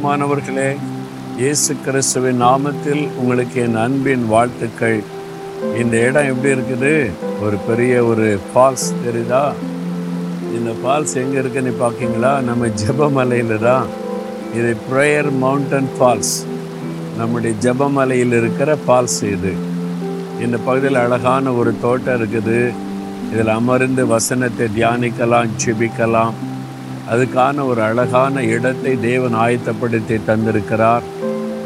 பிரியமானவர்களே இயேசு கிறிஸ்துவின் நாமத்தில் உங்களுக்கு என் அன்பின் வாழ்த்துக்கள். இந்த இடம் எப்படி இருக்குது? ஒரு பெரிய ஒரு ஃபால்ஸ் தெரியுதா? இந்த ஃபால்ஸ் எங்கே இருக்குன்னு பார்க்கிங்களா நம்ம ஜெபமலையில் தான். இது ப்ரேயர் மவுண்டன் ஃபால்ஸ் நம்முடைய ஜெபமலையில் இருக்கிற ஃபால்ஸ் இது. இந்த பகுதியில் அழகான ஒரு தோட்டம் இருக்குது. இதில் அமர்ந்து வசனத்தை தியானிக்கலாம் செபிக்கலாம் அதுக்கான ஒரு அழகான இடத்தை தேவன் ஆயத்தப்படுத்தி தந்திருக்கிறார்.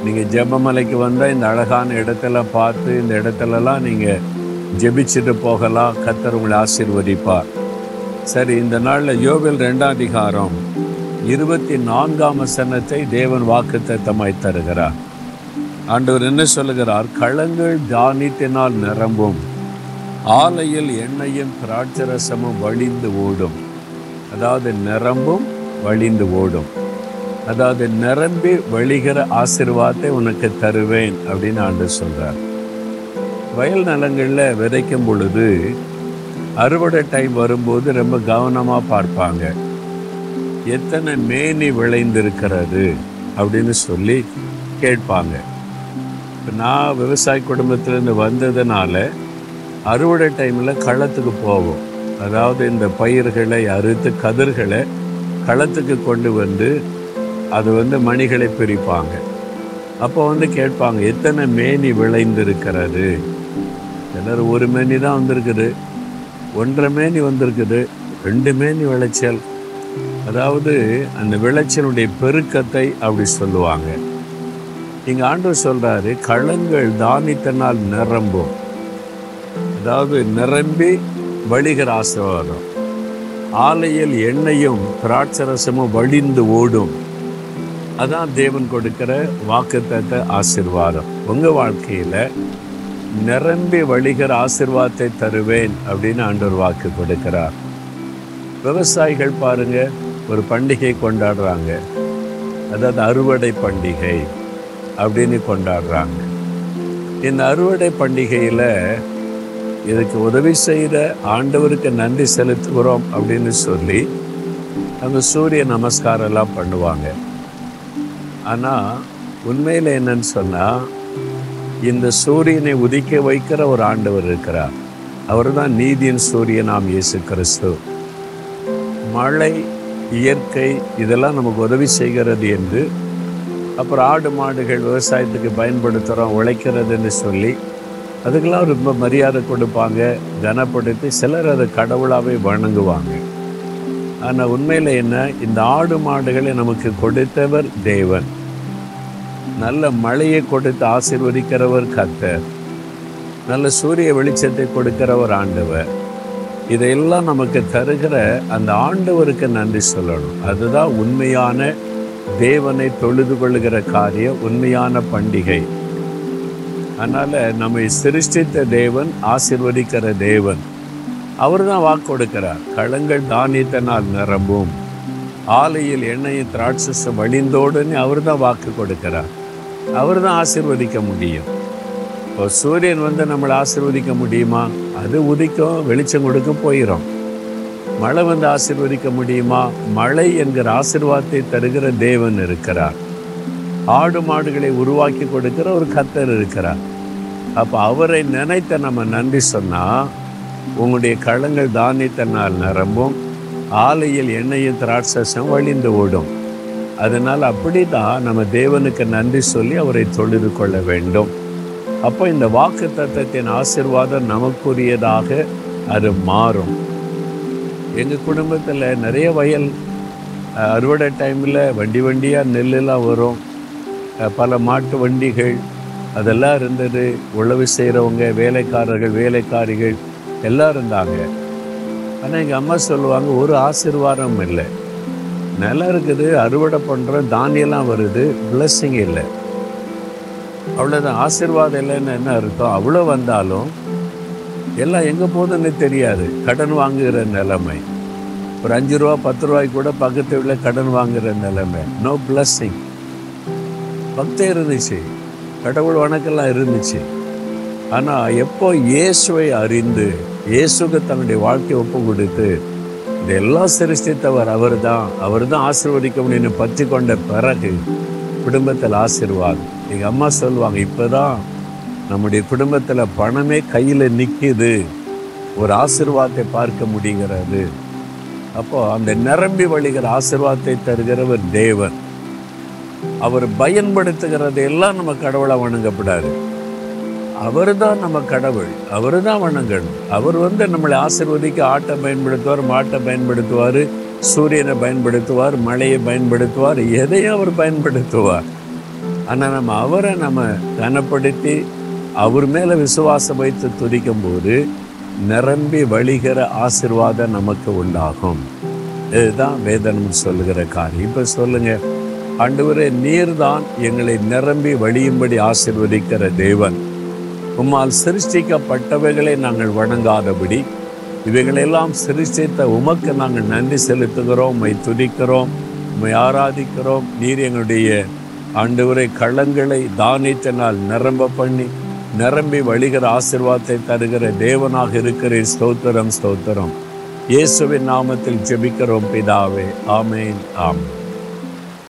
நீங்கள் ஜெபமலைக்கு வந்தால் இந்த அழகான இடத்துல பார்த்து இந்த இடத்துலலாம் நீங்கள் ஜெபிச்சுட்டு போகலாம். கத்தர் உங்களை ஆசீர்வதிப்பார். சரி இந்த நாளில் யோவில் ரெண்டாம் அதிகாரம் இருபத்தி நான்காம் வசனத்தை தேவன் வாக்குத்தத்தமாய் தருகிறார். ஆண்டவர் என்ன சொல்லுகிறார்? களங்கள் தானியத்தினால் நிரம்பும். ஆலையில் எண்ணெயும் திராட்சரசமும் வழிந்து ஓடும். அதாவது நிரம்பும் வழிந்து ஓடும். அதாவது நிரம்பி வழிகிற ஆசிர்வாதத்தை உனக்கு தருவேன் அப்படின்னு ஆண்டு சொல்கிறார் வயல் நலங்களில் விதைக்கும் பொழுது அறுவடை டைம் வரும்போது ரொம்ப கவனமாக பார்ப்பாங்க. எத்தனை மேனி விளைந்திருக்கிறது அப்படின்னு சொல்லி கேட்பாங்க. இப்போ நான் விவசாய குடும்பத்திலேருந்து வந்ததுனால அறுவடை டைமில் களத்துக்கு போவோம். அதாவது இந்த பயிர்களை அறுத்து கதிர்களை களத்துக்கு கொண்டு வந்து அது வந்து மணிகளை பிரிப்பாங்க. அப்போ வந்து கேட்பாங்க எத்தனை மேனி விளைந்திருக்கிறது? சிலர் ஒரு மேனி தான் வந்திருக்குது. ஒன்றரை மேனி வந்திருக்குது. ரெண்டு மேனி விளைச்சல். அதாவது அந்த விளைச்சலுடைய பெருக்கத்தை அப்படி சொல்லுவாங்க. இங்கே ஆண்டு சொல்கிறாரு களங்கள் தானித்தனால் நிரம்பும். அதாவது நிரம்பி வழிகர் ஆசீர்வாதம். ஆலையில் எண்ணெயும் திராட்சரசமும் வழிந்து ஓடும். அதான் தேவன் கொடுக்கிற வாக்குத்தத்த ஆசிர்வாதம். உங்கள் வாழ்க்கையில் நிரம்பி வழிகிற ஆசிர்வாதத்தை தருவேன் அப்படின்னு ஆண்டவர் வாக்கு கொடுக்கிறார். விவசாயிகள் பாருங்க ஒரு பண்டிகை கொண்டாடுறாங்க. அதாவது அறுவடை பண்டிகை அப்படின்னு கொண்டாடுறாங்க. இந்த அறுவடை பண்டிகையில் இதுக்கு உதவி செய்கிற ஆண்டவருக்கு நன்றி செலுத்துகிறோம் அப்படின்னு சொல்லி அந்த சூரிய நமஸ்காரம் எல்லாம் பண்ணுவாங்க. ஆனால் உண்மையில் என்னன்னு சொன்னால் இந்த சூரியனை உதிக்க வைக்கிற ஒரு ஆண்டவர் இருக்கிறார். அவர் தான் நீதியின் சூரியனாம் இயேசு கிறிஸ்து. மழை இயற்கை இதெல்லாம் நமக்கு உதவி செய்கிறது என்று அப்புறம் ஆடு மாடுகள் விவசாயத்துக்கு பயன்படுத்துகிறோம் உழைக்கிறதுன்னு சொல்லி அதுக்கெல்லாம் ரொம்ப மரியாதை கொடுப்பாங்க கனப்படுத்தி சிலர் அதை கடவுளாகவே வணங்குவாங்க. ஆனால் உண்மையில் என்ன இந்த ஆடு மாடுகளை நமக்கு கொடுத்தவர் தேவன். நல்ல மழையை கொடுத்து ஆசிர்வதிக்கிறவர் கத்தர் நல்ல சூரிய வெளிச்சத்தை கொடுக்கிறவர் ஆண்டவர். இதையெல்லாம் நமக்கு தருகிற அந்த ஆண்டவருக்கு நன்றி சொல்லணும். அதுதான் உண்மையான தேவனை தொழுது கொள்ளுகிற காரியம் உண்மையான பண்டிகை. அதனால் நம்மை சிருஷ்டித்த தேவன் ஆசிர்வதிக்கிற தேவன். அவர் தான் வாக்கு கொடுக்கிறார். களங்கள் தானியத்தினால் நிரம்பும். ஆலையில் எண்ணெயும் திராட்சசம் வழிந்தோடுன்னு அவர் தான் வாக்கு கொடுக்கிறார். அவர் தான் ஆசிர்வதிக்க முடியும். இப்போ சூரியன் வந்து நம்மளை ஆசிர்வதிக்க முடியுமா? அது உதிக்கும் வெளிச்சம் கொடுக்க போயிடும் மழை வந்து ஆசிர்வதிக்க முடியுமா? மழை என்கிற ஆசிர்வாதத்தை தருகிற தேவன் இருக்கிறார். ஆடு மாடுகளை உருவாக்கி கொடுக்கிற ஒரு கத்தர் இருக்கிறார். அப்போ அவரை நினைத்த நம்ம நன்றி சொன்னால் உங்களுடைய களங்கள் தானியத்தினால் நிரம்பும் ஆலையில் எண்ணெயும் திராட்சசம் வழிந்து ஓடும். அதனால் அப்படி தான் நம்ம தேவனுக்கு நன்றி சொல்லி அவரை தொழுது கொள்ள வேண்டும். அப்போ இந்த வாக்கு தத்தத்தின் ஆசிர்வாதம் நமக்குரியதாக அது மாறும். எங்கள் குடும்பத்தில் நிறைய வயல் அறுவடை டைமில் வண்டி வண்டியாக நெல்லெல்லாம் வரும். பல மாட்டு வண்டிகள் அதெல்லாம் இருந்தது. உழவு செய்கிறவங்க வேலைக்காரர்கள் வேலைக்காரிகள் எல்லாம் இருந்தாங்க. ஆனால் எங்கள் அம்மா சொல்லுவாங்க ஒரு ஆசீர்வாதம் இல்லை. நிலம் இருக்குது அறுவடை பண்ணுறோம் தானியெல்லாம் வருது பிளஸ்ஸிங் இல்லை. அவ்வளோதான் ஆசீர்வாதம் இல்லைன்னு என்ன அர்த்தம்? அவ்வளோ வந்தாலும் எல்லாம் எங்கே போகுதுன்னு தெரியாது. கடன் வாங்குகிற நிலைமை. ஒரு அஞ்சு ரூபா பத்து ரூபாய்க்கு கூட பக்கத்து வீட்டில் கடன் வாங்குகிற நிலைமை. நோ பிளஸ்ஸிங் பக்தம் இருந்துச்சு கடவுள் வணக்கெல்லாம் இருந்துச்சு. ஆனால் எப்போ இயேசுவை அறிந்து இயேசுக்கு தன்னுடைய வாழ்க்கையை ஒப்பு கொடுத்து இதெல்லாம் சிருஷ்டித்தவர் அவர் தான் அவர் தான் ஆசீர்வதிக்க முடியும்னு பற்றி கொண்ட பிறகு குடும்பத்தில் ஆசீர்வாதம். எங்கள் அம்மா சொல்லுவாங்க இப்போ தான் நம்முடைய குடும்பத்தில் பணமே கையில் நிற்கிது ஒரு ஆசிர்வாதத்தை பார்க்க முடிகிறது. அப்போது அந்த நிரம்பி வழிகிற ஆசிர்வாதத்தை தருகிறவர் தேவன். அவர் பயன்படுத்துகிறது எல்லாம் நம்ம கடவுளை வணங்கப்படாது. அவர் தான் நம்ம கடவுள் அவர் தான் வணங்கணும். அவர் வந்து நம்மளை ஆசிர்வதிக்க ஆட்டை பயன்படுத்துவார் மாட்டை பயன்படுத்துவார் சூரியனை பயன்படுத்துவார் மழையை பயன்படுத்துவார் எதையும் அவர் பயன்படுத்துவார். ஆனால் நம்ம அவரை நம்ம கனப்படுத்தி அவர் மேலே விசுவாசம் வைத்து துதிக்கும் போது நிரம்பி வழிகிற ஆசிர்வாதம் நமக்கு உண்டாகும். இதுதான் வேதனம் சொல்லுகிற காரியம். இப்போ சொல்லுங்க ஆண்டவரே நீர்தான் எங்களை நிரம்பி வழியும்படி ஆசிர்வதிக்கிற தேவன். உம்மால் சிருஷ்டிக்கப்பட்டவைகளை நாங்கள் வணங்காதபடி இவைகளெல்லாம் சிருஷ்டித்த உமக்கு நாங்கள் நன்றி செலுத்துகிறோம் உம்மை துதிக்கிறோம் உம்மை ஆராதிக்கிறோம். நீர் எங்களுடைய ஆண்டவரை களங்களை தானியத்தினால் நிரம்ப பண்ணி நிரம்பி வழிகிற ஆசிர்வாதத்தை தருகிற தேவனாக இருக்கிற ஸ்தோத்திரம் ஸ்தோத்திரம். இயேசுவின் நாமத்தில் ஜெபிக்கிறோம் பிதாவே. ஆமேன் ஆமேன்.